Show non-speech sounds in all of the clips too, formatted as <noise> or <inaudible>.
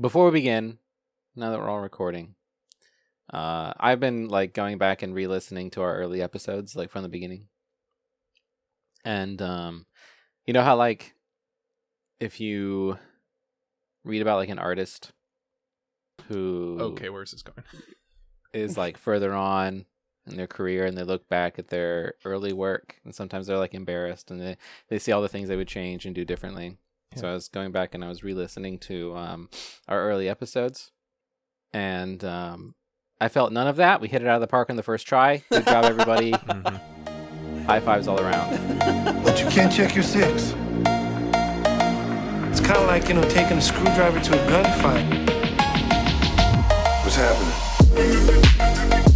before we begin, now that we're all recording, uh, I've been like going back and re-listening to our early episodes, like from the beginning, and um, you know how like if you read about like an artist who Okay, where's this going? is <laughs> like further on in their career and they look back at their early work and sometimes they're like embarrassed and they, they see all the things they would change and do differently. So I was going back and I was re-listening to um, our early episodes and um, I felt none of that. We hit it out of the park on the first try. Good job, everybody. <laughs> Mhm. High fives all around. But you can't check your six. It's kind of like, you know, taking a screwdriver to a gunfight. What's happening?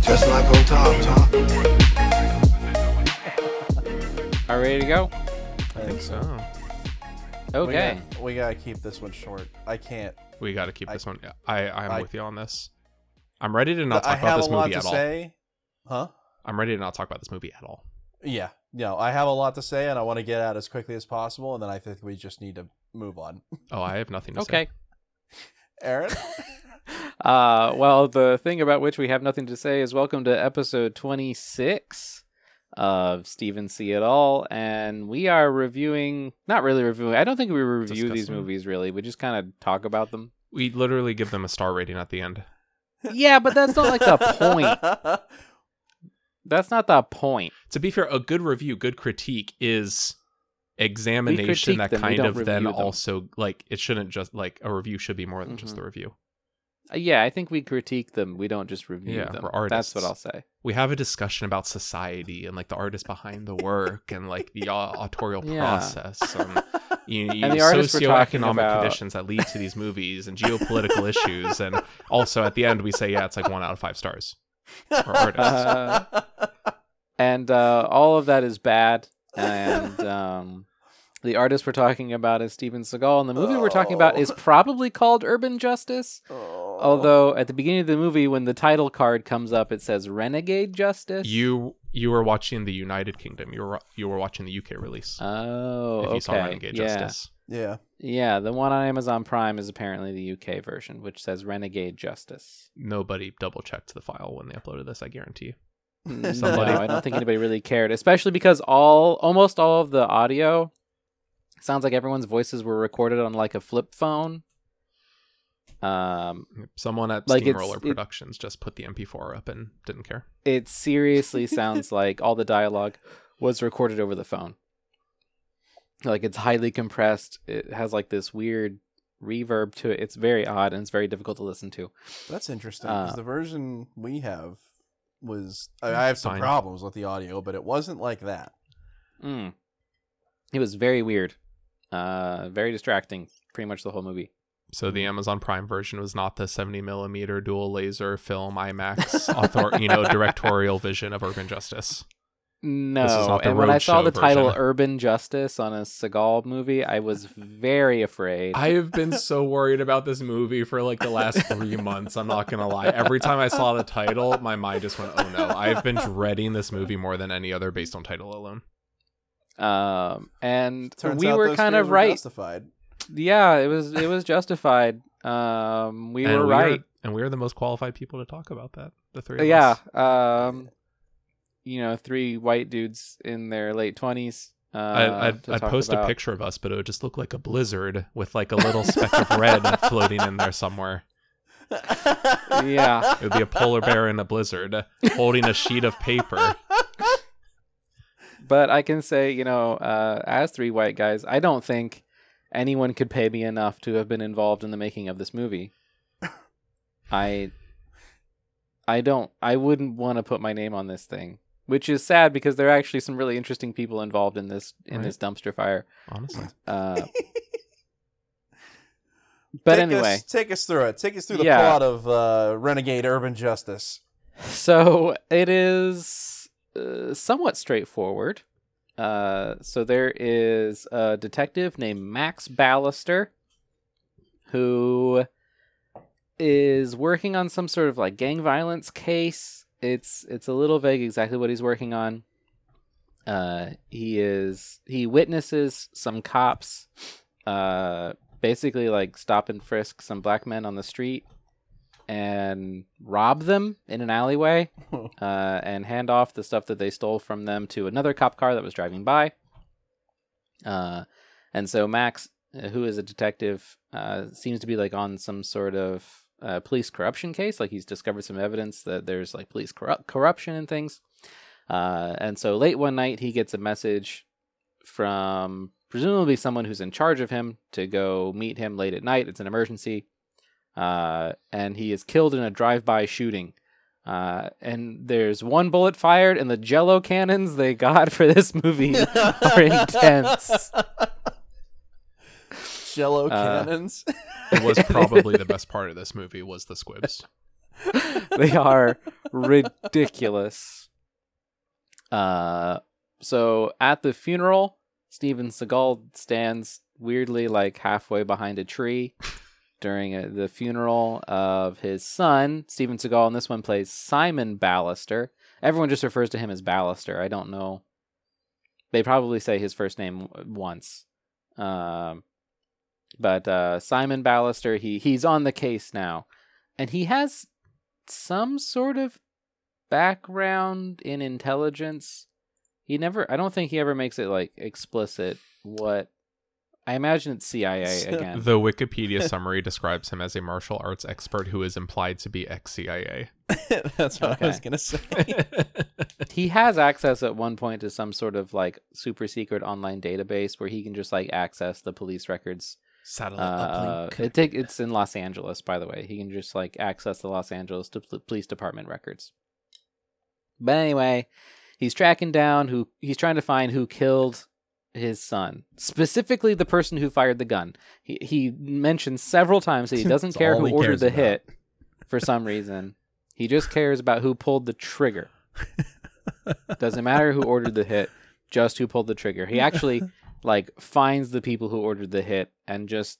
Just like old Tom, Tom. Are we ready to go? I think so. Okay. We gotta, we gotta keep this one short. I can't. We got to keep I- this one. I I'm I- with you on this. I'm ready to not I talk about have this a lot movie to at all. say. Huh? I'm ready to not talk about this movie at all. Yeah. No, I have a lot to say, and I want to get out as quickly as possible, and then I think we just need to move on. Oh, I have nothing to Okay. say. Okay. <laughs> Aaron. Uh, well, the thing about which we have nothing to say is welcome to episode 26 of Steven See It All. And we are reviewing, not really reviewing, I don't think we review these movies really. We just kind of talk about them. We literally give them a star rating at the end. yeah, but that's not like the point. <laughs> That's not the point. To be fair, a good review, good critique is examination that them, kind of then them. also like it shouldn't just like a review should be more than just Mhm. the review. Uh, yeah, I think we critique them. We don't just review Yeah, them. we're That's what. I'll say. We have a discussion about society and like the artist behind the work and like the au- <laughs> autorial Yeah. process and you, <laughs> you, And the artists we're talking socioeconomic about- conditions that lead to these movies and geopolitical issues and also at the end we say yeah it's like one out of five stars for artists. Uh, and uh, all of that is bad. And um, the artist we're talking about is Steven Seagal, and the movie we're talking about Oh. is probably called Urban Justice. Oh. Although at the beginning of the movie, when the title card comes up, it says Renegade Justice. you you were watching the United Kingdom. You were you were watching the UK release. Oh, if you okay. saw Renegade yeah. Justice. yeah. Yeah, the one on Amazon Prime is apparently the UK version, which says Renegade Justice. Nobody double checked the file when they uploaded this. I guarantee. no, Somebody- I don't think anybody really cared, especially because all almost all of the audio sounds like everyone's voices were recorded on like a flip phone. Um, Someone at Like, it's- Steamroller it- Productions just put the MP4 up and didn't care. it seriously <laughs> sounds like all the dialogue was recorded over the phone. Like it's highly compressed. It has like this weird reverb to it. It's very odd and it's very difficult to listen to. That's interesting because Uh, the version we have was. I I have some Fine. problems with the audio, but it wasn't like that. Mm. It was very weird. Uh, very distracting. Pretty much the whole movie. So the Amazon Prime version was not the 70 millimeter dual laser film IMAX <laughs> author, you know, directorial vision of urban justice. No, and when I saw Roadshow the title "Urban Justice" on a Seagal movie, I was very afraid. I have been so worried about this movie for like the last three months. I'm not gonna lie. Every time I saw the title, my mind just went, "Oh no!" I've been dreading this movie more than any other based on title alone. Um, and Turns we out were those kind of right. Justified. Yeah, it was it was justified. Um, we and were we are- right. and we are the most qualified people to talk about that. The three. Of Yeah. us. Um, you know, three white dudes in their late twenties. Uh, I, I'd, I'd talk post a picture of us, but it would just look like a blizzard with like a little speck of red <laughs> floating in there somewhere. Yeah. It would be a polar bear in a blizzard holding a sheet of paper. But I can say, you know, uh, as three white guys, I don't think anyone could pay me enough to have been involved in the making of this movie. <laughs> I, I don't. I wouldn't want to put my name on this thing, which is sad because there are actually some really interesting people involved in this in Right. this dumpster fire. Honestly, Uh, <laughs> but Take anyway, us, take us through it. Take us through the Yeah. plot of uh, Renegade Urban Justice. So it is uh, somewhat straightforward. Uh, so there is a detective named Max Ballister who is working on some sort of like gang violence case. It's it's a little vague exactly what he's working on. Uh, he is he witnesses some cops uh, basically like stop and frisk some black men on the street and rob them in an alleyway <laughs> uh, and hand off the stuff that they stole from them to another cop car that was driving by. Uh, and so Max, uh, who is a detective, uh, seems to be like on some sort of uh, police corruption case. Like he's discovered some evidence that there's like police corru- corruption and things. Uh, and so late one night, he gets a message from presumably someone who's in charge of him to go meet him late at night. It's an emergency. Uh, and he is killed in a drive-by shooting. Uh, and there's one bullet fired, and the Jello cannons they got for this movie <laughs> are intense. Jello Uh, cannons. It was <laughs> probably the best part of this movie was the squibs. they are ridiculous. Uh, so at the funeral, Steven Seagal stands weirdly like halfway behind a tree during uh the funeral of his son. Steven Seagal in this one plays Simon Ballister. Everyone just refers to him as Ballister. I don't know. They probably say his first name once. Um, but uh, Simon Ballister, he he's on the case now, and he has some sort of background in intelligence. He never I don't think he ever makes it like explicit what I imagine it's CIA again. The Wikipedia <laughs> summary describes him as a martial arts expert who is implied to be ex CIA. <laughs> That's what I was gonna say. <laughs> he has access at one point to some sort of like super secret online database where he can just like access the police records. Satellite Uh, uplink. it take, it's in Los Angeles, by the way. He can just like access the Los Angeles to police department records. But anyway, he's tracking down who he's trying to find who killed his son, specifically the person who fired the gun. He he mentions several times that he <laughs> doesn't care who ordered the about. hit <laughs> for some reason. He just cares about who pulled the trigger. <laughs> Doesn't matter who ordered the hit, just who pulled the trigger. He actually like finds the people who ordered the hit and just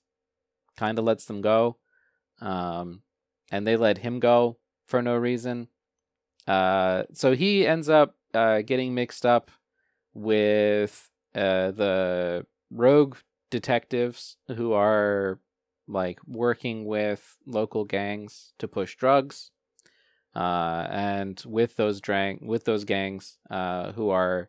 kind of lets them go. Um, and they let him go for no reason. Uh, so he ends up uh, getting mixed up with uh, the rogue detectives who are like working with local gangs to push drugs. Uh, and with those drang with those gangs uh, who are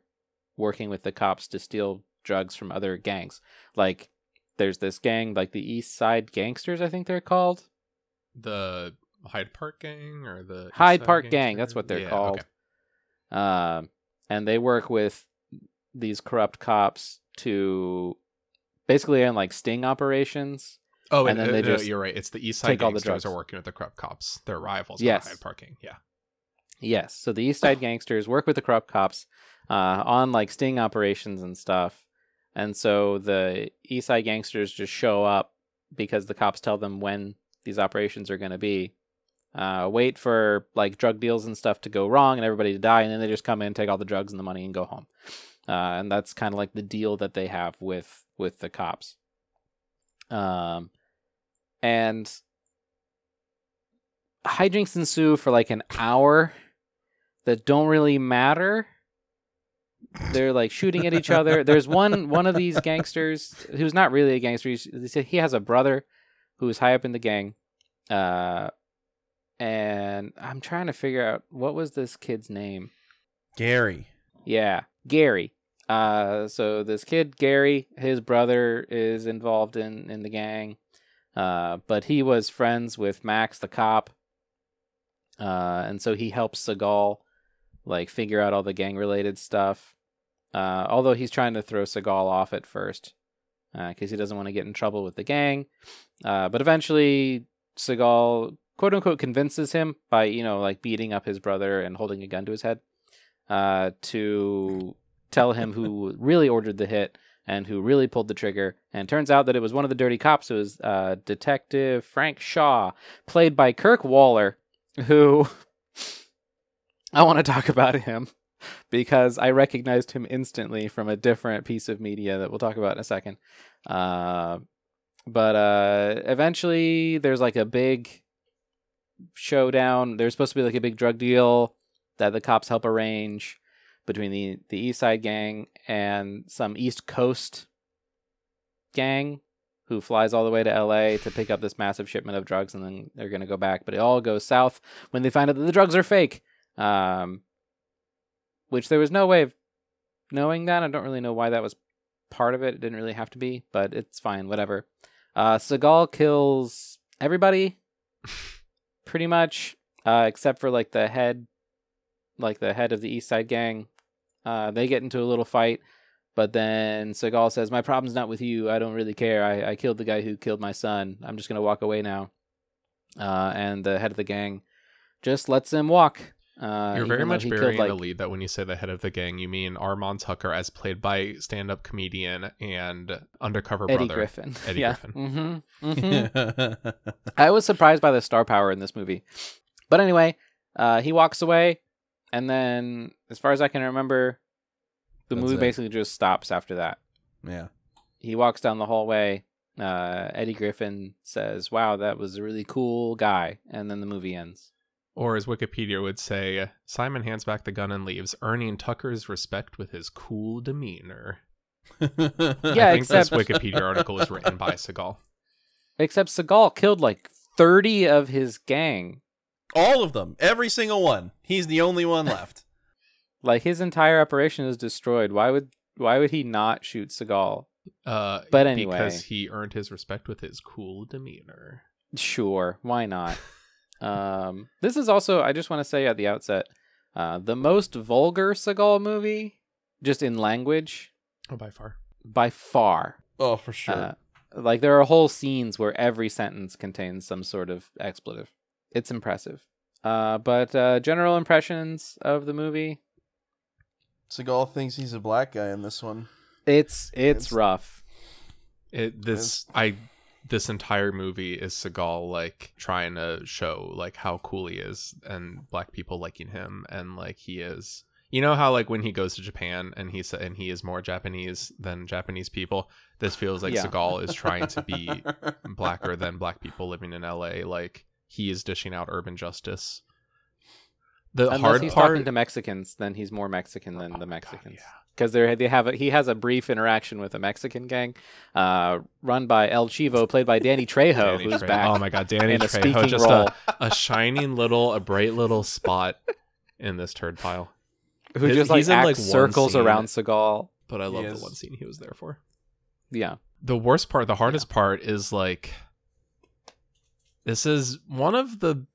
working with the cops to steal drugs from other gangs. Like there's this gang, like the East Side Gangsters, I think they're called. the Hyde Park Gang or the East Hyde Side Park Gang, that's what they're Yeah, called. okay. Um, and they work with these corrupt cops to basically on like sting operations. Oh, And and, then they no, just you're right. It's the East Side Gangsters are working with the corrupt cops. They're rivals. Yes. Yes. Hyde Park Gang. Yeah. Yes, so the East Side Gangsters work with the corrupt cops uh, on like sting operations and stuff. And so the East Side Gangsters just show up because the cops tell them when these operations are going to be. Uh, wait for like drug deals and stuff to go wrong and everybody to die, and then they just come in, take all the drugs and the money, and go home. Uh, and that's kind of like the deal that they have with with the cops. Um, and hijinks ensue for like an hour that don't really matter. They're like shooting at each other. <laughs> There's one one of these gangsters who's not really a gangster. He's, he has a brother who's high up in the gang, uh, and I'm trying to figure out what was this kid's name. Gary. Yeah, Gary. Uh, so this kid Gary, his brother is involved in in the gang, uh, but he was friends with Max the cop, uh, and so he helps Seagal like figure out all the gang related stuff. Uh, although he's trying to throw Seagal off at first, because he doesn't want to get in trouble with the gang. Uh, but eventually, Seagal quote unquote convinces him by you know like beating up his brother and holding a gun to his head uh, to tell him who really ordered the hit and who really pulled the trigger. And turns out that it was one of the dirty cops. It was uh, Detective Frank Shaw, played by Kirk Woller, who <laughs> I want to talk about him because I recognized him instantly from a different piece of media that we'll talk about in a second. Uh, but uh, eventually, there's like a big showdown. There's supposed to be like a big drug deal that the cops help arrange between the the East Side gang and some East Coast gang who flies all the way to LA to pick up this massive shipment of drugs, and then they're gonna go back. But it all goes south when they find out that the drugs are fake. Um, which there was no way of knowing that. I don't really know why that was part of it. It didn't really have to be, but it's fine. Whatever. Uh, Seagal kills everybody, <laughs> pretty much, uh, except for like the head, like the head of the East Side Gang. Uh, they get into a little fight, but then Seagal says, "My problem's not with you. I don't really care. I, I killed the guy who killed my son. I'm just gonna walk away now." Uh, and the head of the gang just lets him walk. Uh, You're very much he burying killed, the lead that when you say the head of the gang, you mean Armand Tucker, as played by stand-up comedian and undercover Eddie brother Griffin. Eddie <laughs> yeah. Griffin. hmm <laughs> I was surprised by the star power in this movie. But anyway, uh, he walks away, and then, as far as I can remember, the That's movie it. basically just stops after that. yeah. He walks down the hallway. Uh, Eddie Griffin says, "Wow, that was a really cool guy," and then the movie ends. Or as Wikipedia would say, Simon hands back the gun and leaves, earning Tucker's respect with his cool demeanor. <laughs> Yeah, I think except- this <laughs> Wikipedia article is written by Seagal. Except Seagal killed like thirty of his gang. All of them, every single one. He's the only one left. <laughs> Like his entire operation is destroyed. Why would why would he not shoot Seagal? Uh, But anyway. because he earned his respect with his cool demeanor. Sure, why not? <laughs> um, this is also, I just want to say at the outset, uh, the most vulgar Seagal movie, just in language, Oh, by far. by far. oh, for sure. Uh, like there are whole scenes where every sentence contains some sort of expletive. It's impressive. Uh, but uh, general impressions of the movie, Seagal thinks he's a black guy in this one. it's it's It's- rough. It this I this entire movie is Seagal like trying to show like how cool he is and black people liking him and like he is you know how like when he goes to Japan and he's and he is more Japanese than Japanese people this feels like Yeah. Seagal is trying to be <laughs> blacker than black people living in LA like he is dishing out urban justice the Unless hard he's part talking to Mexicans, then he's more Mexican than Oh the Mexicans. Because they they have a, he has a brief interaction with a Mexican gang, uh, run by El Chivo, played by Danny Trejo, Danny who's Trejo. back oh my god Danny in a Trejo just a, a shining little a bright little spot in this turd pile <laughs> who He- just like he's in, acts like, circles scene. around Seagal. but I love the one scene he was there for. Yeah, The worst part, the hardest part is like this is one of the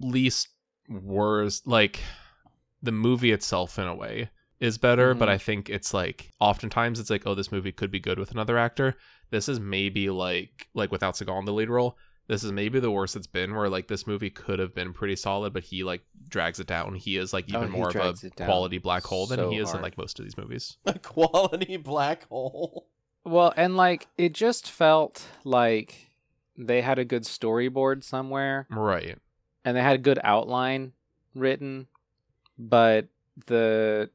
least worst like the movie itself in a way is better, but Mhm. I think it's like oftentimes it's like oh this movie could be good with another actor. This is maybe like like without Seagal in the lead role. This is maybe the worst it's been where like this movie could have been pretty solid, but he like drags it down. He is like Oh, even he more of a quality black hole than he is in like most of these movies. <laughs> a quality black hole. well, and like it just felt like they had a good storyboard somewhere, Right. and they had a good outline written, but the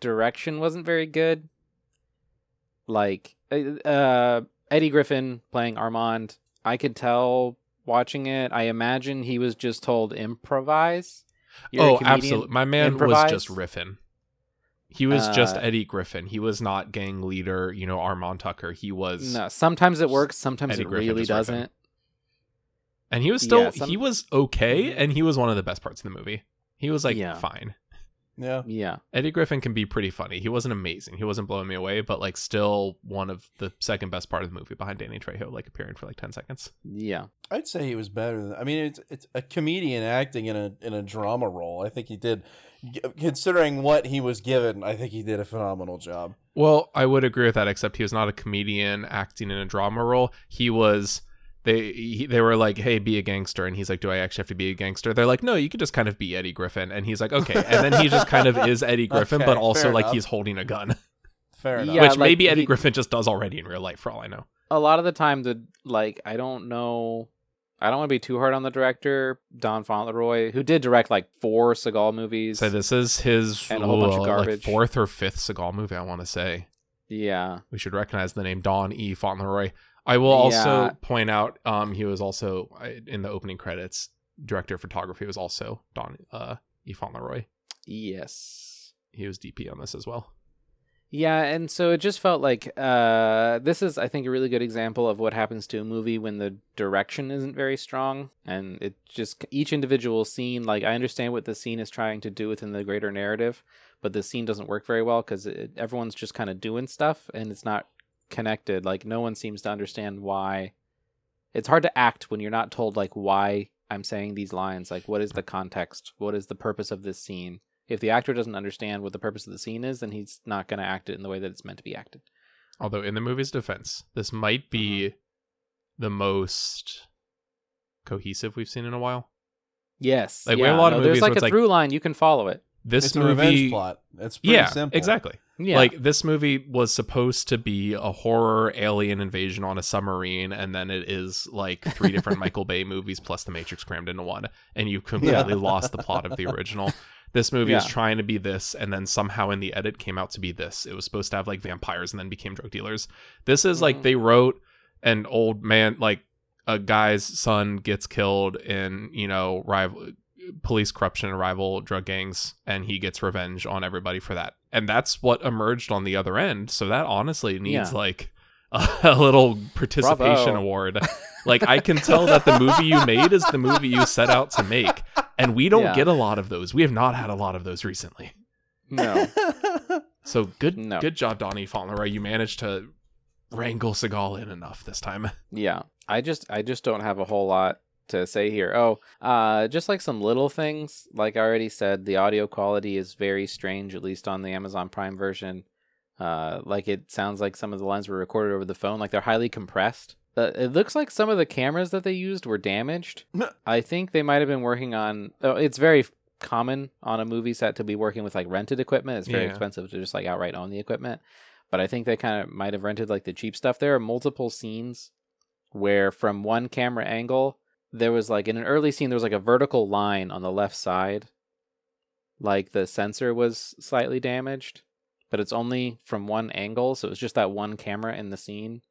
direction wasn't very good. Like uh, uh, Eddie Griffin playing Armand, I could tell watching it. I imagine he was just told improvise. You're oh, absolutely. My man improvise. was just riffing. He was just Uh, Eddie Griffin. He was not gang leader, you know, Armand Tucker. He was No, sometimes it works, sometimes Eddie it Griffin really just riffing. Doesn't. and he was still Yeah, some- he was okay mm-hmm. and he was one of the best parts of the movie. He was like Yeah. fine. Yeah. Yeah. Eddie Griffin can be pretty funny. He wasn't amazing. He wasn't blowing me away, but like still one of the second best part of the movie behind Danny Trejo, like appearing for like 10 seconds. Yeah. I'd say he was better than. I mean, it's it's a comedian acting in a in a drama role. I think he did, considering what he was given. I think he did a phenomenal job. Well, I would agree with that, except he was not a comedian acting in a drama role. He was. They he, they were like, "Hey, be a gangster," and he's like, "Do I actually have to be a gangster?" They're like, "No, you could just kind of be Eddie Griffin," and he's like, "Okay," and then he just kind of is Eddie <laughs> Griffin, Okay, but also like enough. he's holding a gun, Fair enough. Yeah, which like, maybe Eddie he- Griffin just does already in real life, for all I know. A lot of the time, the like, I don't know. I don't want to be too hard on the director, Don Fauntleroy, who did direct like four Seagal movies. So this is his And a whole bunch of uh, like, fourth or fifth Seagal movie, I want to say. yeah. we should recognize the name Don E. Fauntleroy. I will also Yeah. point out um, he was also in the opening credits. Director of photography was also Don uh, E. Fauntleroy. Yes. He was DP on this as well. Yeah, and so it just felt like uh, this is, I think, a really good example of what happens to a movie when the direction isn't very strong, and it just each individual scene. Like, I understand what the scene is trying to do within the greater narrative, but the scene doesn't work very well because everyone's just kind of doing stuff, and it's not connected. Like, no one seems to understand why. It's hard to act when you're not told like why I'm saying these lines. Like, what is the context? What is the purpose of this scene? if the actor doesn't understand what the purpose of the scene is, then he's not going to act it in the way that it's meant to be acted. Although, in the movie's defense, this might be Mm-hmm. the most cohesive we've seen in a while. Yes, Like, we have a lot of no, there's like a like- through line you can follow it. This it's a movie, revenge plot. It's pretty yeah, simple. exactly. Yeah, Like this movie was supposed to be a horror alien invasion on a submarine, and then it is like three different <laughs> Michael Bay movies plus The Matrix crammed into one, and you completely lost the plot of the original. This movie is trying to be this, and then somehow in the edit came out to be this. It was supposed to have like vampires and then became drug dealers. This is like Mhm. they wrote an old man, like a guy's son gets killed in, you know, rival police corruption and rival drug gangs, and he gets revenge on everybody for that. And that's what emerged on the other end. So that honestly needs Yeah. like a, <laughs> a little participation Bravo. award. Like I can tell that the movie you made is the movie you set out to make. And we don't Yeah. get a lot of those. We have not had a lot of those recently. no, <laughs> So good No. good job, Donnie Fauntleroy. You managed to wrangle Seagal in enough this time. yeah. I just, I just don't have a whole lot to say here. Oh, uh, just like some little things. Like I already said, the audio quality is very strange, at least on the Amazon Prime version. Uh, like it sounds like some of the lines were recorded over the phone, like they're highly compressed. Uh, it looks like some of the cameras that they used were damaged. I think they might have been working on. Oh, it's very common on a movie set to be working with like rented equipment. It's very Yeah. expensive to just like outright own the equipment. But I think they kind of might have rented like the cheap stuff. There are multiple scenes where from one camera angle there was like in an early scene there was like a vertical line on the left side. Like the sensor was slightly damaged but it's only from one angle so it was just that one camera in the scene.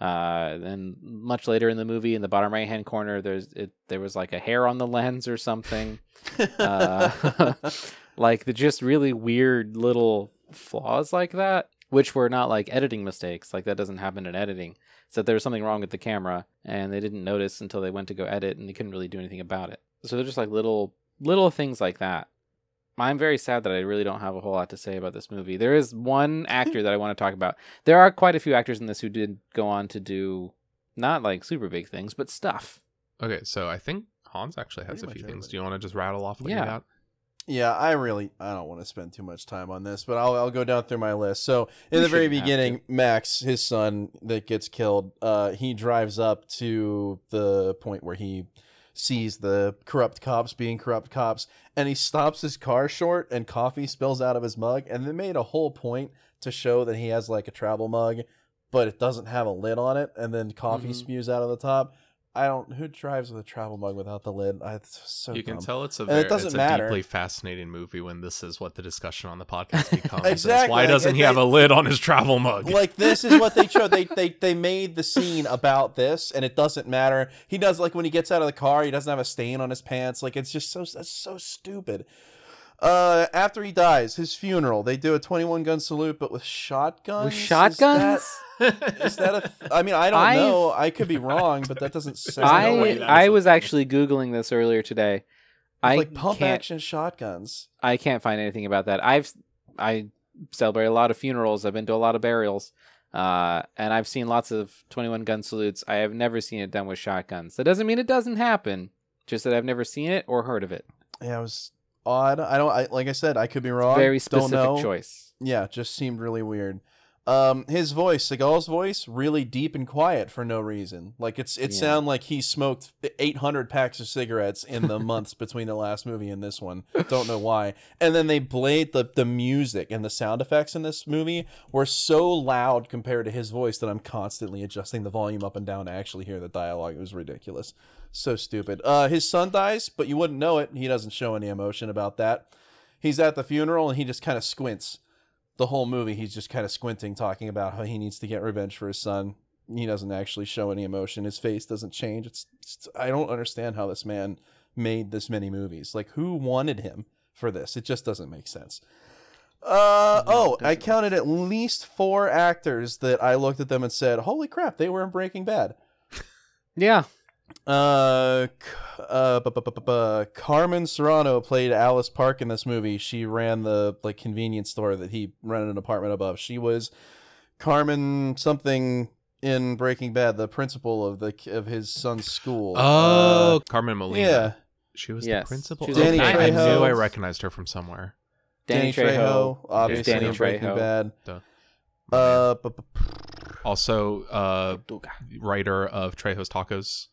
Uh then much later in the movie in the bottom right hand corner there's it there was like a hair on the lens or something. Uh, <laughs> <laughs> like the just really weird little flaws like that which were not like editing mistakes like that doesn't happen in editing so there was something wrong with the camera and they didn't notice until they went to go edit and they couldn't really do anything about it so they're just like little little things like that i'm very sad that i really don't have a whole lot to say about this movie there is one <laughs> actor that i want to talk about there are quite a few actors in this who did go on to do not like super big things but stuff Okay, so I think Hans actually has Pretty a few much things. Do you want to just rattle off what Yeah. you got? Yeah, I really I don't want to spend too much time on this, but I'll I'll go down through my list. So in We the very beginning, Max, his son that gets killed, uh, he drives up to the point where he sees the corrupt cops being corrupt cops, and he stops his car short, and coffee spills out of his mug, and they made a whole point to show that he has like a travel mug, but it doesn't have a lid on it, and then coffee Mhm. spews out of the top. I don't. Who drives with a travel mug without the lid? I, it's so you can tell it's a it very, doesn't it's a matter. deeply fascinating movie when this is what the discussion on the podcast <laughs> becomes. Exactly, Why like, doesn't he have a lid on his travel mug? like this is what they <laughs> showed. They they they made the scene about this, and it doesn't matter. He does like when he gets out of the car, he doesn't have a stain on his pants. Like it's just so that's so stupid. Uh, after he dies, his funeral, they do a twenty-one gun salute, but with shotguns. with Is shotguns that- Is that a? th- I mean, I don't I've- know. I could be wrong, but that doesn't <laughs> sound. I no that I was actually googling this earlier today. I like pump action shotguns. I can't find anything about that. I've I celebrate a lot of funerals. I've been to a lot of burials. Uh, and I've seen lots of 21 gun salutes. I have never seen it done with shotguns. That doesn't mean it doesn't happen. Just that I've never seen it or heard of it. Yeah, I was odd. I don't. I like I said, I could be wrong. Very specific choice. Yeah, just seemed really weird. Um, his voice, Seagal's voice, really deep and quiet for no reason. Like it's it Yeah. sounded like he smoked 800 packs of cigarettes in the <laughs> months between the last movie and this one. Don't know why. And then they played the the music and the sound effects in this movie were so loud compared to his voice that I'm constantly adjusting the volume up and down to actually hear the dialogue. It was ridiculous. So stupid. Uh, his son dies, but you wouldn't know it. He doesn't show any emotion about that. He's at the funeral and he just kind of squints the whole movie he's just kind of squinting talking about how he needs to get revenge for his son. He doesn't actually show any emotion. His face doesn't change. It's, it's i don't understand how this man made this many movies. Like who wanted him for this? It just doesn't make sense. Uh oh, I counted at least four actors that I looked at them and said, "Holy crap, they were in Breaking Bad." Yeah. Uh, uh, bu- bu- bu- bu- bu- Carmen Serrano played Alice Park in this movie. She ran the like convenience store that he rented an apartment above. She was Carmen something in Breaking Bad, the principal of the of his son's school. Oh, Uh, Carmen Molina. yeah, She was Yes. the principal. She was Danny Okay, I knew I recognized her from somewhere. Danny, Trejo. obviously Danny in Breaking Trejo. Bad. Duh. Uh, bu- bu- Also, uh, writer of Trejo's Tacos.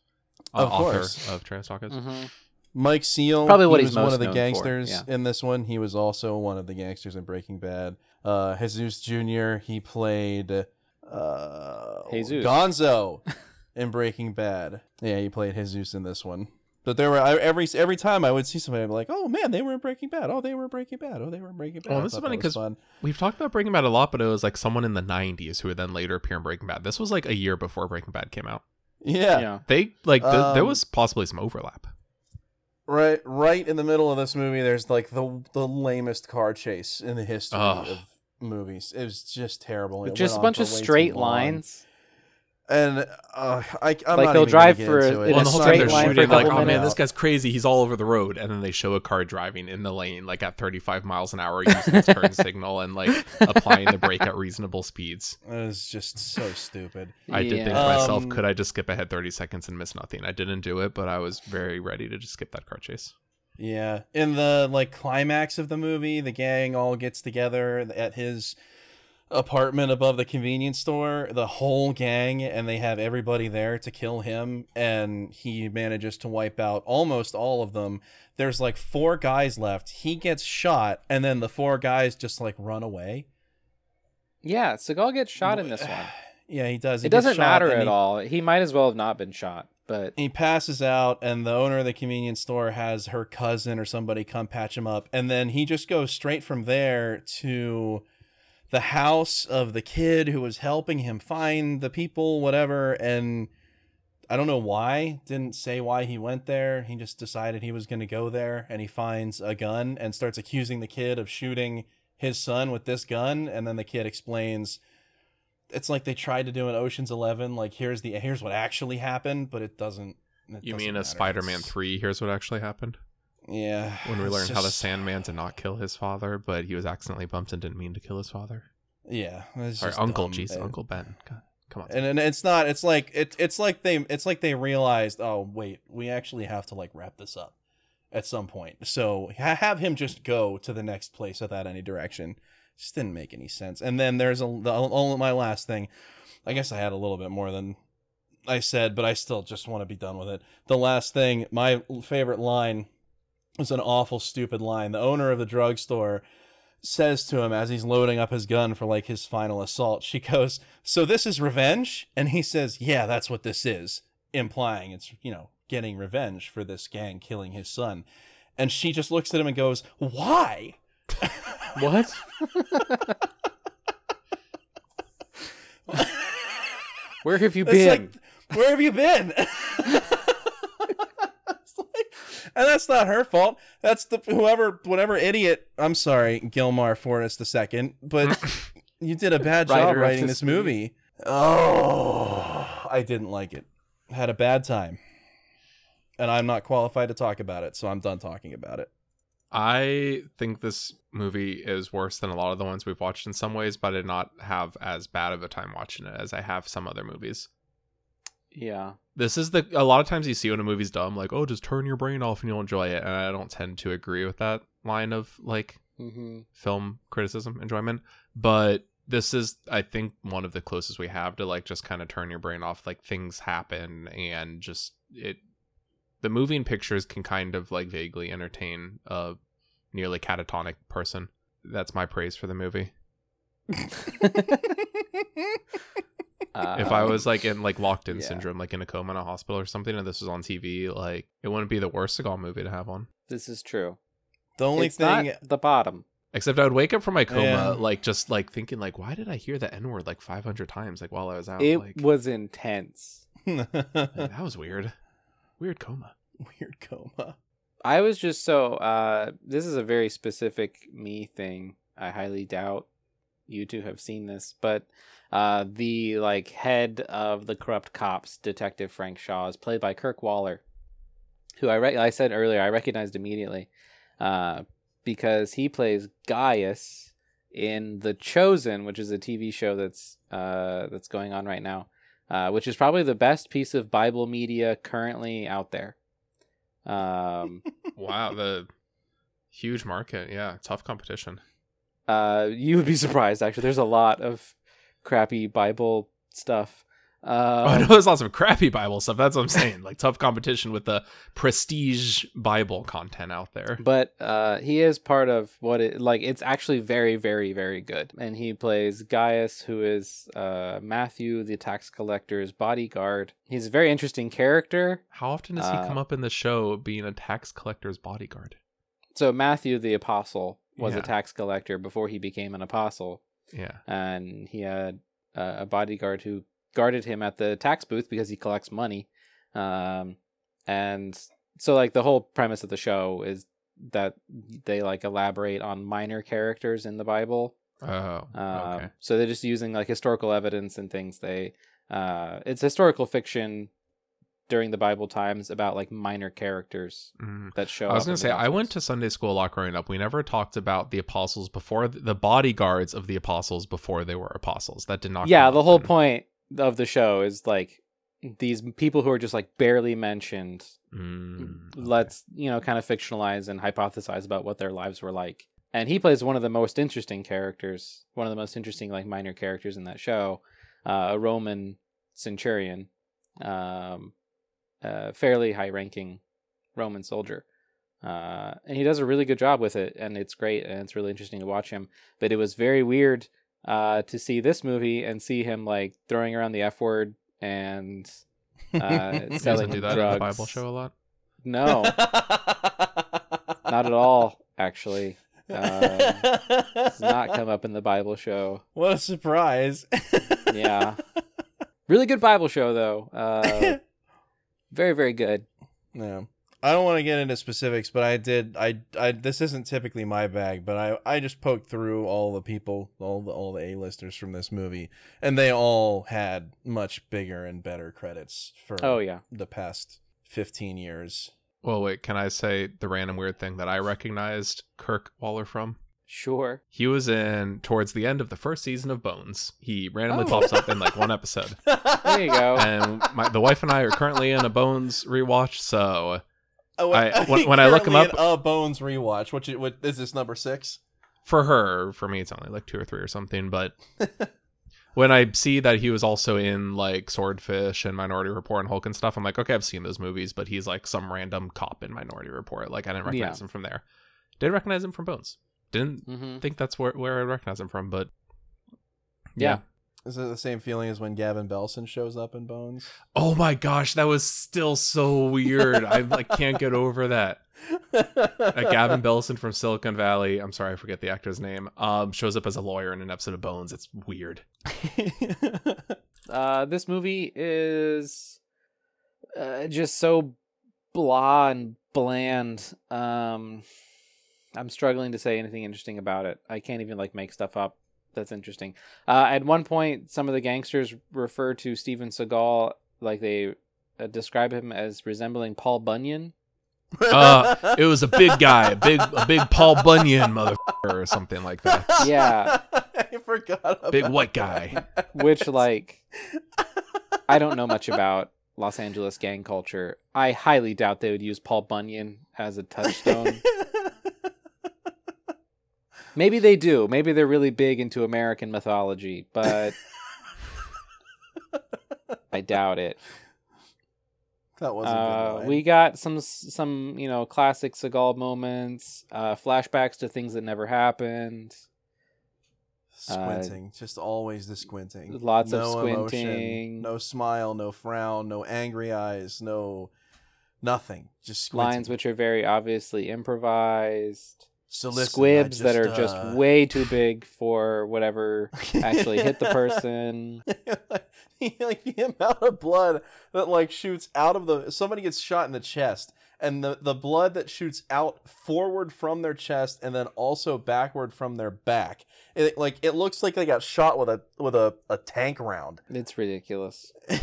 Uh, Of author course. of Trejo's Tacos. Mhm. Mike Seal, Probably what he he's was one of the known for, gangsters yeah. in this one. He was also one of the gangsters in Breaking Bad. Uh, Jesus Jr. He played uh, Jesus. Gonzo <laughs> in Breaking Bad. Yeah, he played Jesus in this one. But there were I, every every time I would see somebody, I'd be like, "Oh man, they were in Breaking Bad. Oh, they were in Breaking Bad. Oh, they were in Breaking Bad." Well, I this is funny that was 'cause fun. We've talked about Breaking Bad a lot, but it was like someone in the 90s who would then later appear in Breaking Bad. This was like a year before Breaking Bad came out. Yeah, Yeah. They like th- there Um, was possibly some overlap. right right in the middle of this movie there's like the the lamest car chase in the history Ugh. of movies it was just terrible It Just a bunch of way too straight long. lines. And uh, I, I'm Like, not they'll even drive for get a- in Well, a the whole It's time they're straight line for a shooting, like, couple oh man, this guy's crazy. He's all over the road, and then they show a car driving in the lane, like at 35 miles an hour, using its turn <laughs> signal and like applying the brake at reasonable speeds. It was just so stupid. I did think to myself, Um, could I just skip ahead 30 seconds and miss nothing? I didn't do it, but I was very ready to just skip that car chase. Yeah, in the like climax of the movie, the gang all gets together at his apartment above the convenience store, the whole gang, and they have everybody there to kill him, and he manages to wipe out almost all of them. There's like four guys left. He gets shot, and then the four guys just like run away. Yeah, Seagal gets shot in this one. <sighs> Yeah, he does. He It doesn't matter at he- all. He might as well have not been shot, but he passes out and the owner of the convenience store has her cousin or somebody come patch him up and then he just goes straight from there to the house of the kid who was helping him find the people whatever and i don't know why didn't say why he went there he just decided he was going to go there and he finds a gun and starts accusing the kid of shooting his son with this gun and then the kid explains it's like they tried to do an Ocean's Eleven, like here's the here's what actually happened, but it doesn't. it You doesn't mean a matter. Spider-Man It's- 3? Here's what actually happened. Yeah. When we learned how the Sandman did not kill his father, but he was accidentally bumped and didn't mean to kill his father. Yeah. Just Uncle. Jeez, Uncle Ben. God, come on. And, and it's not. It's like it. It's like they. It's like they realized. Oh wait, we actually have to like wrap this up at some point. So ha- have him just go to the next place without any direction. Just didn't make any sense. And then there's a the, only my last thing. I guess I had a little bit more than I said, but I still just want to be done with it. The last thing, my favorite line was an awful stupid line. The owner of the drugstore says to him as he's loading up his gun for like his final assault, she goes, So this is revenge? And he says, Yeah, that's what this is, implying it's, you know, getting revenge for this gang killing his son. And she just looks at him and goes, Why? what? <laughs> Where have you It's been? like, where have you been? <laughs> And that's not her fault. That's the whoever, whatever idiot. I'm sorry, Gilmar Fortis the second, but <laughs> you did a bad Writer job of writing this this movie. Oh, I didn't like it. Had a bad time, and I'm not qualified to talk about it, so I'm done talking about it. I think this movie is worse than a lot of the ones we've watched in some ways, but I did not have as bad of a time watching it as I have some other movies. Yeah. This is the a lot of times you see when a movie's dumb, like, oh, just turn your brain off and you'll enjoy it. And I don't tend to agree with that line of like hmm film criticism enjoyment. But this is, I think, one of the closest we have to like just kind of turn your brain off. Like things happen and just it. The moving pictures can kind of like vaguely entertain a nearly catatonic person. That's my praise for the movie. <laughs> <laughs> if I was like in like locked in <laughs> yeah. syndrome, like in a coma in a hospital or something, and this was on TV, like it wouldn't be the worst Seagal movie to have on. this is true. The only it's thing, not the bottom. Except I would wake up from my coma, Yeah. like just like thinking, like, why did I hear the N word like 500 times, like while I was out? It like, was intense. <laughs> like, that was weird. Weird coma. weird coma. I was just so uh this is a very specific me thing. I highly doubt you two have seen this, but uh, the like head of the corrupt cops, Detective Frank Shaw, is played by Kirk Woller, who I re- I said earlier I recognized immediately, uh, because he plays Gaius in The Chosen, which is a TV show that's uh, that's going on right now, uh, which is probably the best piece of Bible media currently out there. Um, <laughs> wow, the huge market. Yeah, tough competition. uh, you would be surprised actually. There's a lot of crappy Bible stuff. Oh, I know Um, there's lots of crappy Bible stuff. That's what I'm saying. Like tough competition with the prestige Bible content out there. but uh, he is part of what it like. It's actually very, very, very good. And he plays Gaius, who is uh, Matthew, the tax collector's bodyguard. He's a very interesting character. How often does he Uh, come up in the show being a tax collector's bodyguard? So Matthew, the apostle, was Yeah. a tax collector before he became an apostle. Yeah. and he had uh, a bodyguard who guarded him at the tax booth because he collects money. Um, and so, like, the whole premise of the show is that they like elaborate on minor characters in the Bible. Oh. Um, okay. So they're just using like historical evidence and things. They uh, it's historical fiction during the Bible times about like minor characters Mhm. that show. I was gonna say I went to Sunday school a lot growing up. We never talked about the apostles before the bodyguards of the apostles before they were apostles. That did not. yeah the whole in- point of the show is like these people who are just like barely mentioned Mm, okay. let's you know kind of fictionalize and hypothesize about what their lives were like and he plays one of the most interesting characters one of the most interesting like minor characters in that show uh, a roman centurion um, a fairly high ranking roman soldier. Uh, and he does a really good job with it and it's great and it's really interesting to watch him. But it was very weird uh, to see this movie and see him like throwing around the f word and <laughs> uh, selling do that in drugs. the Bible show a lot. no. Not at all actually. Um, does not come up in the bible show. What a surprise. yeah. Really good bible show though. Uh <laughs> very very good Yeah. I don't want to get into specifics, but I did I I this isn't typically my bag, but I I just poked through all the people, all the all the A-listers from this movie, and they all had much bigger and better credits for oh yeah the past 15 years. Well, wait. Can I say the random weird thing that I recognized Kirk Woller from? Sure He was in towards the end of the first season of Bones. He randomly Oh. pops up in like one <laughs> episode, there you go and my, the wife and I are currently in a Bones rewatch. So Oh, I- <laughs> when- when I look currently up- a Bones rewatch. What you what is this number 6? for her, for me, it's only like two or three or something. But <laughs> when I see that he was also in like Swordfish and Minority Report and Hulk and stuff, I'm like, okay, I've seen those movies, but he's like some random cop in Minority Report. Like I didn't recognize him from there. Did recognize him from Bones. Didn't hmm think that's where where I recognize him from, but Yeah. Is it the same feeling as when Gavin Belson shows up in Bones? Oh my gosh, that was still so weird. I like can't get over that. Uh, Gavin <laughs> Belson from Silicon Valley. I'm sorry, I forget the actor's name. Um, shows up as a lawyer in an episode of Bones. It's weird. uh this movie is uh, just so blah and bland um i'm struggling to say anything interesting about it i can't even like make stuff up that's interesting uh at one point some of the gangsters refer to steven seagal like they uh, describe him as resembling paul bunyan Uh, it was a big guy, a big, a big Paul Bunyan motherfucker or something like that. Yeah. <laughs> I forgot about Big white guy. which like i don't know much about los angeles gang culture i highly doubt they would use paul bunyan as a touchstone <laughs> maybe they do maybe they're really big into american mythology but i doubt it <laughs> that was uh, we got some some you know classic Seagal moments uh flashbacks to things that never happened squinting, just always the squinting. lots of no emotion, squinting. no smile, no frown, no angry eyes, no nothing. Just squinting. lines which are very obviously improvised so listen, I squibs that are just uh, way too big for whatever actually hit the <laughs> person. <laughs> like the amount of blood that like shoots out of the somebody gets shot in the chest and the the blood that shoots out forward from their chest and then also backward from their back. It like it looks like they got shot with a with a, a tank round. It's ridiculous. <laughs>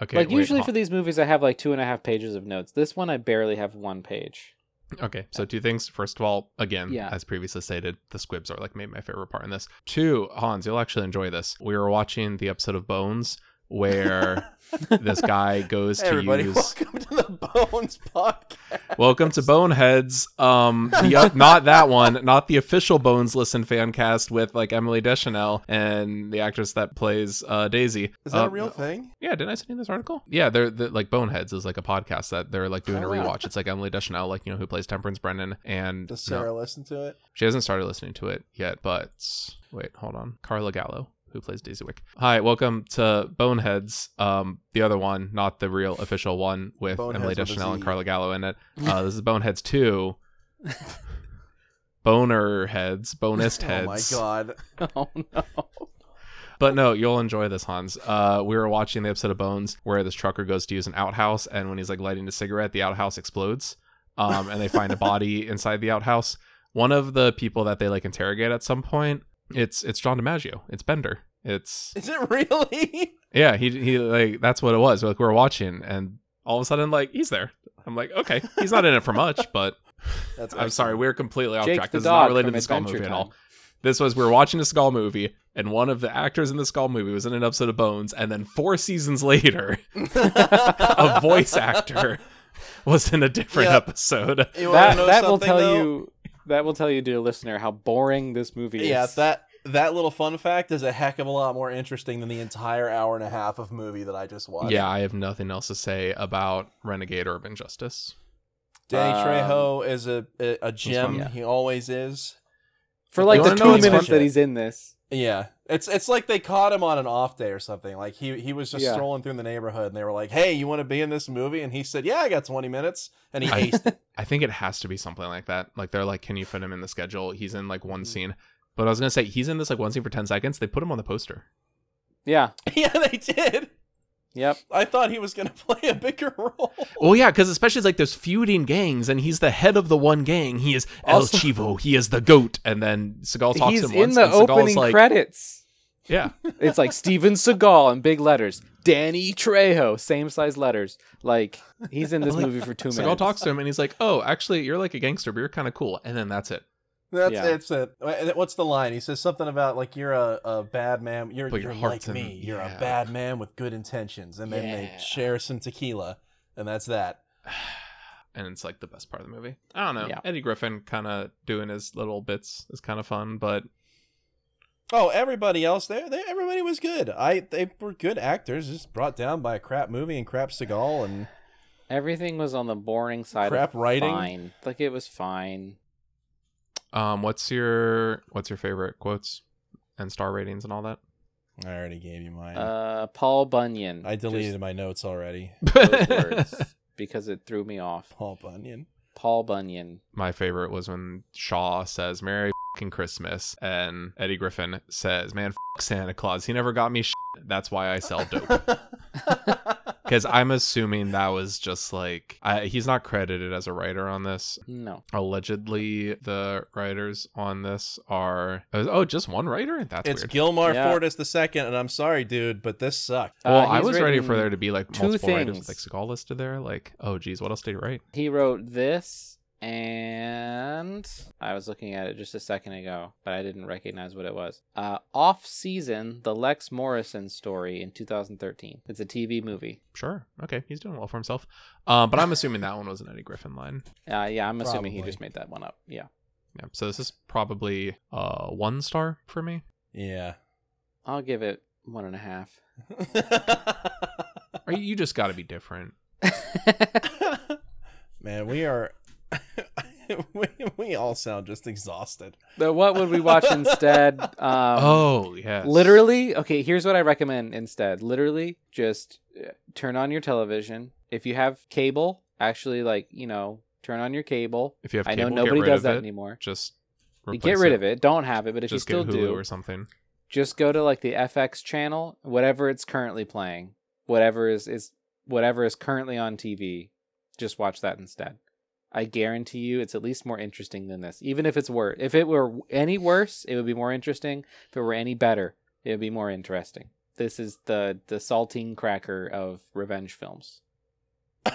Okay. like wait, usually hold- for these movies, I have like two and a half pages of notes. This one, I barely have one page. Okay, so two things. First of all, again, Yeah. as previously stated, the squibs are like maybe my favorite part in this. Two, Hans, you'll actually enjoy this. We were watching the episode of Bones where this guy <laughs> goes to Everybody, use welcome to the Bones podcast. Welcome to Boneheads. Um, the, uh, not that one, not the official Bones Listen fan cast with like Emily Deschanel and the actress that plays uh, Daisy. Is that Uh, a real thing? Yeah, didn't I send you this article? Yeah, they're, they're like Boneheads is like a podcast that they're like doing Oh, a wow. rewatch. It's like Emily Deschanel, like you know who plays Temperance Brennan, and Does no, Sarah listen to it? she hasn't started listening to it yet. But wait, hold on, Carla Gallo. Who plays Daisy Wick? Hi, welcome to Boneheads. Um, the other one, not the real official one, with Boneheads Emily Deschanel and Carla Gallo in it. Uh, this is <laughs> Boneheads two. Boner heads, bonist heads. <laughs> Oh my god. Oh no! But no, you'll enjoy this, Hans. Uh, we were watching the episode of Bones where this trucker goes to use an outhouse, and when he's like lighting a cigarette, the outhouse explodes, um, and they find a body <laughs> inside the outhouse. One of the people that they like interrogate at some point, it's it's John DiMaggio. It's Bender. It's Is it really? <laughs> yeah. He he like that's what it was. Like we were watching, and all of a sudden, like he's there. I'm like, okay, he's not in it for much, but <laughs> That's I'm sorry, we're completely off Jake track. This is not related to the Seagal Adventure movie at all. This was we were watching a Seagal movie, and one of the actors in the Seagal movie was in an episode of Bones, and then four seasons later, <laughs> a voice actor was in a different Yeah. episode. That that will tell though? you. That will tell you, dear listener, how boring this movie is. Yeah, that that little fun fact is a heck of a lot more interesting than the entire hour and a half of movie that I just watched. Yeah, I have nothing else to say about Renegade Urban Justice. Danny Um, Trejo is a a, a gem. Yeah. He always is. for like the wanna two minutes that he's in this. Yeah, it's it's like they caught him on an off day or something. Like he he was just Yeah. strolling through the neighborhood, and they were like, "Hey, you want to be in this movie?" And he said, "Yeah, I got twenty minutes." And he I- aced it. <laughs> I think it has to be something like that. Like they're like, can you fit him in the schedule? He's in like Mm-hmm. one scene. But I was gonna say he's in this like one scene for ten seconds. They put him on the poster. Yeah. <laughs> yeah, they did. Yep. I thought he was gonna <laughs> play a bigger role. Well, yeah, because especially it's like there's feuding gangs, and he's the head of the one gang. He is El Also- <laughs> Chivo. He is the goat. And then Seagal talks He's to him in once, the and Seagal's opening like, credits. yeah, <laughs> It's like Steven Seagal in big letters. Danny Trejo, same size letters. Like he's in this movie for two minutes. Seagal minutes. talks to him, and he's like, "Oh, actually, you're like a gangster, but you're kind of cool." And then that's it. That's Yeah. it's it. Uh, what's the line? He says something about like you're a, a bad man. You're But you're heart's like in- me. You're yeah. a bad man with good intentions. And then they share some tequila, and that's that. <sighs> And it's like the best part of the movie. I don't know. Yeah. Eddie Griffin kind of doing his little bits is kind of fun, but Oh, everybody else there, they, everybody was good. I they were good actors, just brought down by a crap movie and crap Seagal and Everything was on the boring side. Crap of writing? Fine. Like it was fine. Um, what's your what's your favorite quotes and star ratings and all that? I already gave you mine. Uh, Paul Bunyan. I deleted Just my notes already. <laughs> those words <laughs> because it threw me off. Paul Bunyan. Paul Bunyan. My favorite was when Shaw says "Merry fucking Christmas" and Eddie Griffin says, "Man, f- Santa Claus. He never got me. Shit. That's why I sell dope." <laughs> Because I'm assuming that was just like I, he's not credited as a writer on this. No. Allegedly, the writers on this are oh, just one writer. That's it's weird. Gilmar Yeah. Fortis the second, and I'm sorry, dude, but this sucked. well, Uh, I was ready for there to be like two multiple writers with like Seagal listed there. Like, oh geez, what else did he write? He wrote this, and I was looking at it just a second ago, but I didn't recognize what it was. Uh, Off Season, the Lex Morrison story in 2013. It's a TV movie. Sure, okay, he's doing well for himself. Um, but I'm assuming that one was an Eddie Griffin line. Uh, yeah, I'm assuming he just made that one up. Yeah. Yeah, so this is probably uh one star for me. Yeah. I'll give it one and a half. <laughs> Or you just got to be different. <laughs> Man, we are. <laughs> we, we all sound just exhausted. So what would we watch instead? <laughs> Um, oh yes, Literally, okay, here's what I recommend instead. Literally, just uh, turn on your television. If you have cable, actually, like, you know, turn on your cable. If you have I know nobody get rid does that it. anymore. Just get rid it. of it. Don't have it, but if Just you still get Hulu do, or something. just go to like the FX channel, whatever it's currently playing, whatever is is whatever is currently on TV. Just watch that instead. I guarantee you, it's at least more interesting than this. Even if it's worse, if it were any worse, it would be more interesting. If it were any better, it would be more interesting. This is the the saltine cracker of revenge films. <laughs>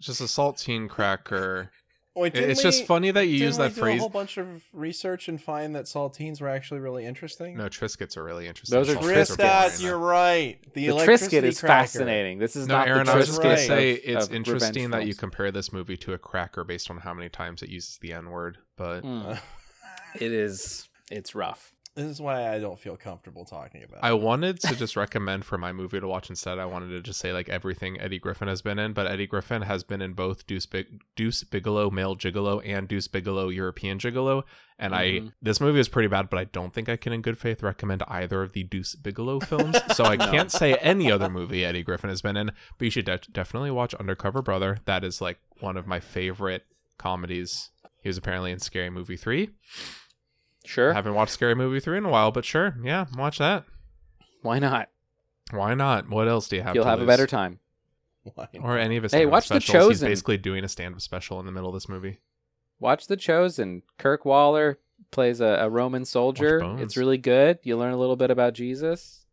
Just a saltine cracker. Wait, It- didn't it's just funny that you didn't use we that do phrase. A whole bunch of research and find that saltines were actually really interesting. No, Triscuits are really interesting. Those are Saltines Triscuits. Triscuits, you're right. The, The Triscuit is cracker. fascinating. This is No, not Aaron, the I was just gonna say of- it's of interesting revenge that you compare this movie to a cracker based on how many times it uses the N word. But Mm. <laughs> it is. It's rough. This is why I don't feel comfortable talking about. I it. wanted to just <laughs> recommend for my movie to watch instead. I wanted to just say like everything Eddie Griffin has been in, but Eddie Griffin has been in both Deuce, Big- Deuce Bigalow Male Gigolo and Deuce Bigalow European Gigolo. And I Mhm. this movie is pretty bad, but I don't think I can in good faith recommend either of the Deuce Bigalow <laughs> films. so I No. can't say any other movie Eddie Griffin has been in. But you should de- definitely watch Undercover Brother. That is like one of my favorite comedies. He was apparently in Scary Movie three. Sure. I haven't watched Scary Movie three in a while, but sure, yeah, watch that. Why not? Why not? What else do you have? To watch? You'll to have a better time. Why not? Or any of his Hey, stand-up watch The specials. He's basically doing a stand-up special in the middle of this movie. Watch The Chosen. Kirk Woller plays a, a Roman soldier. It's really good. You learn a little bit about Jesus,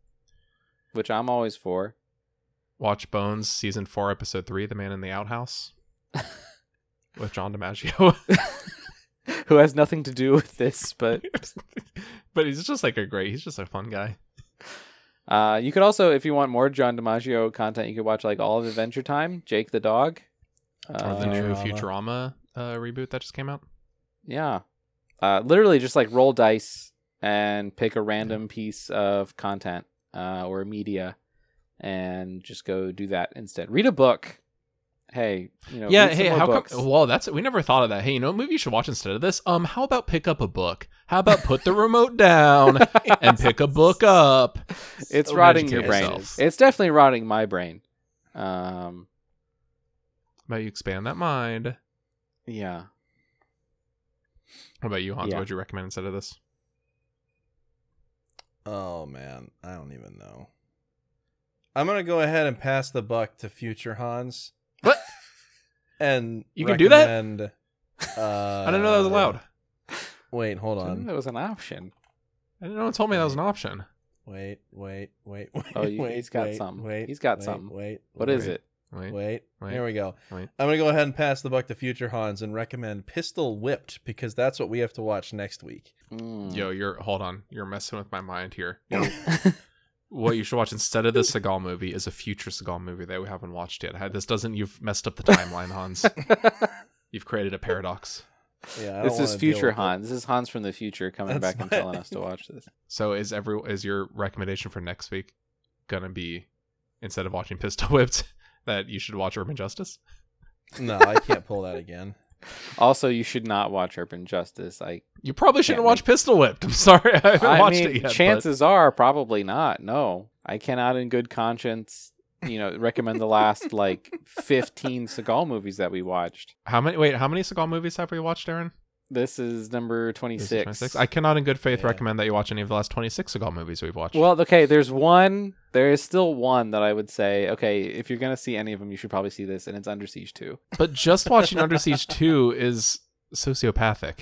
which I'm always for. Watch Bones season four, episode three, The Man in the Outhouse, <laughs> with John DiMaggio. <laughs> <laughs> Who has nothing to do with this, but <laughs> but he's just like a great. He's just a fun guy. uh, you could also, if you want more John DiMaggio content, you could watch like all of Adventure Time, Jake the Dog. Or the Uh, new Futurama. Futurama uh, reboot that just came out. Yeah. Uh, literally just like roll dice and pick a random piece of content uh, or media and just go do that instead. Read a book. Hey, you know, yeah. Hey, how books. come? Well, that's we never thought of that. Hey, you know what movie you should watch instead of this? Um, how about pick up a book? How about put the remote <laughs> down <laughs> and pick a book up? it's So rotting your brain. yourselves. It's definitely rotting my brain. Um, How about you expand that mind? yeah. What about you, Hans? Yeah. What would you recommend instead of this? Oh man, I don't even know. I'm gonna go ahead and pass the buck to future Hans. What? And You can do that? recommend, Uh, <laughs> I didn't know that was allowed. Wait, hold I didn't know on. that was an option. I didn't know it told me that was an option. Wait, wait, wait, wait. Oh, you- wait, he's got wait, something. Wait, He's got wait, something. Wait, What wait, is it? Wait, Wait, Wait. here we go. wait. I'm gonna go ahead and pass the buck to future Hans and recommend Pistol Whipped because that's what we have to watch next week. Mm. Yo, you're hold on. You're messing with my mind here. <laughs> <laughs> what you should watch instead of the Seagal movie is a future Seagal movie that we haven't watched yet. This doesn't. You've messed up the timeline, Hans. <laughs> You've created a paradox. Yeah, this is future with it. Hans. This is Hans from the future coming That's back and my- telling us to watch this. So is every is your recommendation for next week gonna be instead of watching Pistol Whipped <laughs> that you should watch Urban Justice? No, I can't pull that again. Also, you should not watch Urban Justice. I You probably shouldn't watch Pistol Whipped. <laughs> I'm sorry, I haven't I watched mean, it yet. but- chances are probably not. No, I cannot, in good conscience, you know, recommend the last like <laughs> fifteen Seagal movies that we watched. How many? Wait, how many Seagal movies have we watched, Aaron? This is number twenty This is 26. I cannot, in good faith, Yeah. recommend that you watch any of the last 26 Seagal movies we've watched. Well, okay, there's one. There is still one that I would say, okay, if you're gonna see any of them, you should probably see this, and it's Under Siege Two. but just watching Under Siege <laughs> 2 is sociopathic.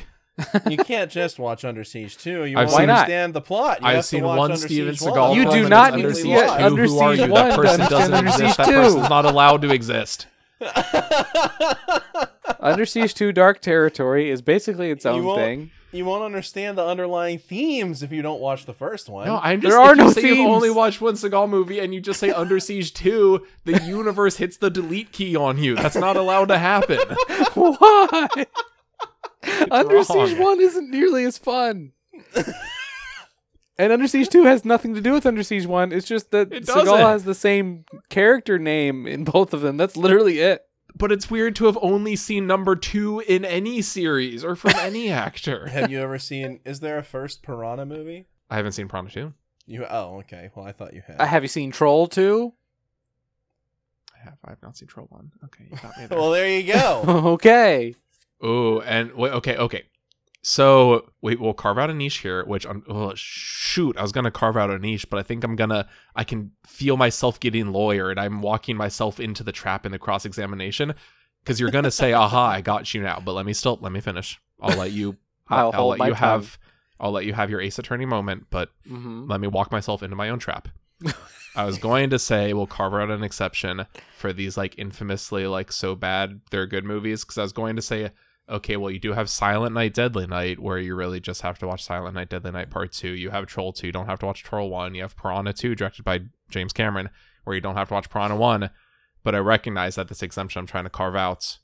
You can't just watch Under Siege 2. You I've won't seen- understand the plot. You I've have to seen watch one Under Steven Siege Seagal You do not it's need Under to Siege watch 2. Under Who are Siege you? 1 That person doesn't Under exist. Siege That 2. person's not allowed to exist. <laughs> Under Siege Two: Dark Territory is basically its own won't- thing. you won't understand the underlying themes if you don't watch the first one. No, I'm There just. are if you no You've themes. only watched one Seagal movie and you just say Under <laughs> Siege 2, the universe hits the delete key on you. That's not allowed to happen. <laughs> Why? Under wrong. Siege One isn't nearly as fun. And Under Siege Two has nothing to do with Under Siege One. It's just that It Seagal doesn't. has the same character name in both of them. That's literally it. But it's weird to have only seen number two in any series or from any <laughs> actor. Have you ever seen? Is there a first Piranha movie? I haven't seen Piranha 2. You oh okay. Well, I thought you had. Uh, have you seen Troll Two? I have. I have not seen Troll 1. Okay, you got me <laughs> there. well, there you go. <laughs> okay. Oh, and wait, okay, okay. So wait, we'll carve out a niche here. Which I'm oh, shoot, I was gonna carve out a niche, but I think I'm gonna. I can feel myself getting lawyered. I'm walking myself into the trap in the cross examination because you're gonna say, "Aha, I got you now." But let me still let me finish. I'll let you. <laughs> I'll I'll, let you tongue. have. I'll let you have your ace attorney moment, but Mm-hmm. let me walk myself into my own trap. <laughs> I was going to say we'll carve out an exception for these like infamously like so bad they're good movies because I was going to say okay well you do have Silent Night Deadly Night where you really just have to watch Silent Night Deadly Night Part 2 you have Troll 2 you don't have to watch Troll 1 you have Piranha 2 directed by James Cameron where you don't have to watch Piranha 1 but I recognize that this exemption I'm trying to carve out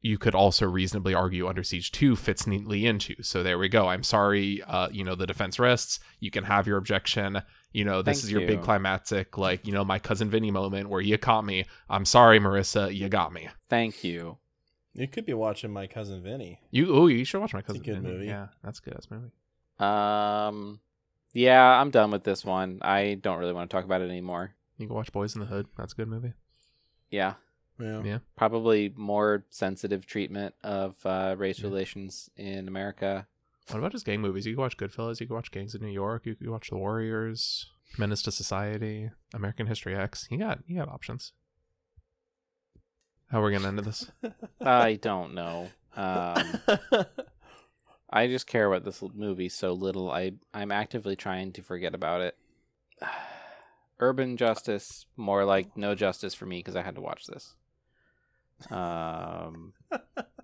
you could also reasonably argue Under Siege 2 fits neatly into. So there we go. I'm sorry, uh, you know, the defense rests. You can have your objection. You know, this Thank is your big climactic, like, you know, my cousin Vinny moment where you caught me. I'm sorry, Marissa, you got me. Thank you. You could be watching my cousin Vinny. You oh, you should watch my cousin. It's a good Vinny. movie. Yeah, that's a good. That's movie. Um, yeah, I'm done with this one. I don't really want to talk about it anymore. You can watch Boys in the Hood. That's a good movie. Yeah, Yeah. Yeah. probably more sensitive treatment of uh, race Yeah. relations in America. What about just gang movies? You can watch Goodfellas. You can watch Gangs of New York. You can watch The Warriors, Menace to Society, American History X. You got you got options. How we're gonna end this? I don't know. Um, I just care about this movie so little. I I'm actively trying to forget about it. <sighs> Urban justice, more like no justice for me because I had to watch this. Um, <laughs>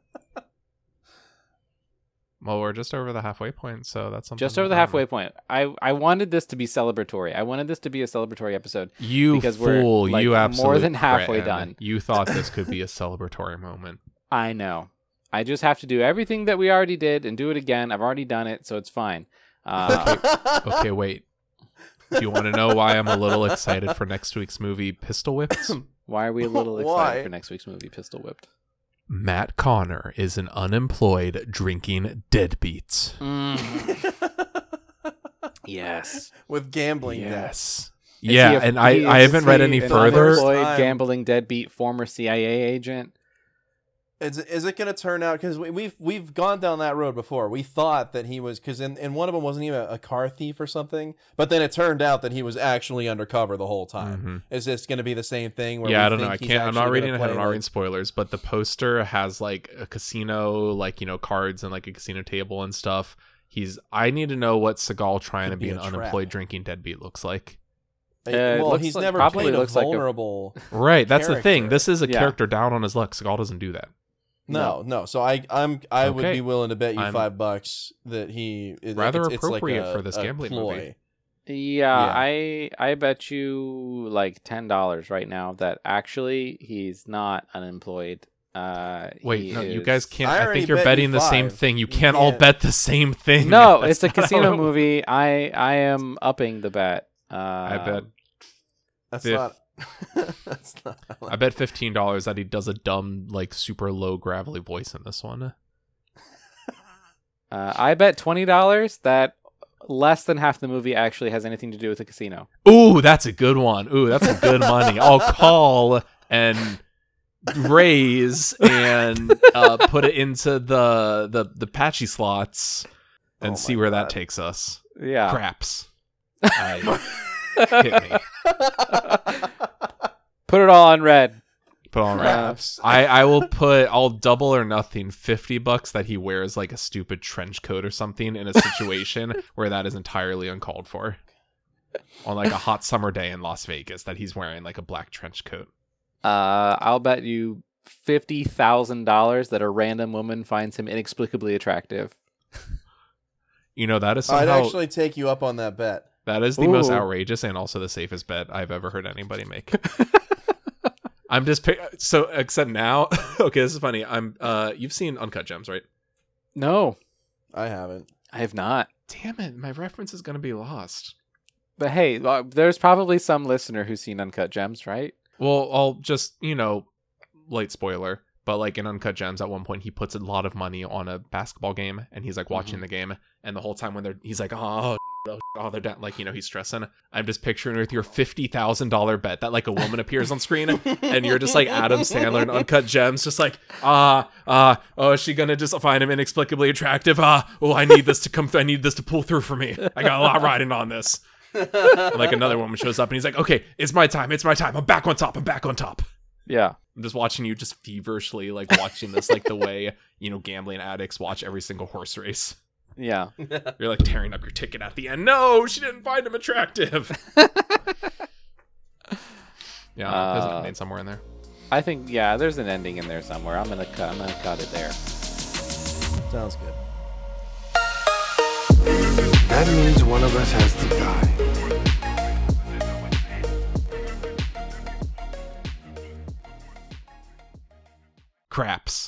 Well, we're just over the halfway point, so that's something. just over the halfway point. I I wanted this to be celebratory. I wanted this to be a celebratory episode. You because we're, fool! like, you more than halfway cretin. done. You thought this could be a <laughs> celebratory moment. I know. I just have to do everything that we already did and do it again. I've already done it, so it's fine. Uh, <laughs> Okay, wait. Do you want to know why I'm a little excited for next week's movie, Pistol Whipped? <coughs> why are we a little <coughs> excited Why? for next week's movie, Pistol Whipped? Matt Connor is an unemployed drinking deadbeat. Mm. <laughs> yes. With gambling. Yes. Is he Yeah, a- and I, I haven't read any an further. Unemployed, Time. gambling deadbeat, former CIA agent. Is, is it going to turn out because we, we've we've gone down that road before? We thought that he was because in, in one of them wasn't even a, a car thief or something, but then it turned out that he was actually undercover the whole time. Mhm. Is this going to be the same thing? Where Yeah, we I don't know. I can't. I'm not reading ahead. I'm not reading spoilers, but the poster has like a casino, like you know, cards and like a casino table and stuff. He's. I need to know what Seagal trying Could to be, be an trap. unemployed drinking deadbeat looks like. Uh, well, he's like- never probably played a looks like a- vulnerable. Right. That's the thing. This is a Yeah. character down on his luck. Seagal doesn't do that. No, no. So I, I'm, I would Okay. be willing to bet you I'm- five bucks that he it- Rather it's, it's like appropriate a- for this gambling ploy. movie. Yeah, Yeah. I I bet you like ten dollars right now that actually he's not unemployed. Uh, Wait, he no, you is- guys can't. I I, already think you're bet you betting the same five. thing. You You can't all can't- bet the same thing. No, That's <laughs> it's a not how casino it- movie. I I am upping the bet. Uh, I bet. That's Fifth. not. <laughs> that's not. how I bet fifteen dollars that he does a dumb, like super low gravelly voice in this one. Uh, I bet twenty dollars that less than half the movie actually has anything to do with the casino. Ooh, that's a good one. Ooh, that's some good money. I'll <laughs> call and raise and uh, put it into the the the patchy slots and Oh see where God. that takes us. Yeah. Craps. <laughs> I- hit me. Put it all on red. Put it on Uh, wraps. I I will put. I'll double or nothing. Fifty bucks that he wears like a stupid trench coat or something in a situation <laughs> where that is entirely uncalled for. On like a hot summer day in Las Vegas, that he's wearing like a black trench coat. Uh, I'll bet you fifty thousand dollars that a random woman finds him inexplicably attractive. <laughs> You know that is somehow, I'd actually take you up on that bet. that is the most Ooh. outrageous and also the safest bet I've ever heard anybody make. <laughs> I'm just pic- so except now. <laughs> okay, this is funny. I'm uh, you've seen Uncut Gems, right? No, I haven't. I have not. Damn it, my reference is gonna be lost. But hey, uh, there's probably some listener who's seen Uncut Gems, right? Well, I'll just, you know, light spoiler, but like in Uncut Gems, at one point he puts a lot of money on a basketball game and he's like watching the game. And the whole time when they're, he's like, oh, oh, they're down. Like, you know, he's stressing. I'm just picturing with your $50,000 bet that like a woman appears on screen and you're just like Adam Sandler in Uncut Gems, just like, ah, ah, oh, is she gonna just find him inexplicably attractive? Ah, oh, I need this to come, I need this to pull through for me. I got a lot riding on this. And, like another woman shows up and he's like, okay, it's my time, it's my time. I'm back on top, I'm back on top. Yeah. I'm just watching you just feverishly like watching this like the way, you know, gambling addicts watch every single horse race. Yeah. <laughs> You're like tearing up your ticket at the end. No, she didn't find him attractive. <laughs> yeah, there's an Uh, ending somewhere in there. I think yeah, there's an ending in there somewhere. I'm gonna cut. I'm gonna cut it there. Sounds good. That means one of us has to die. Craps.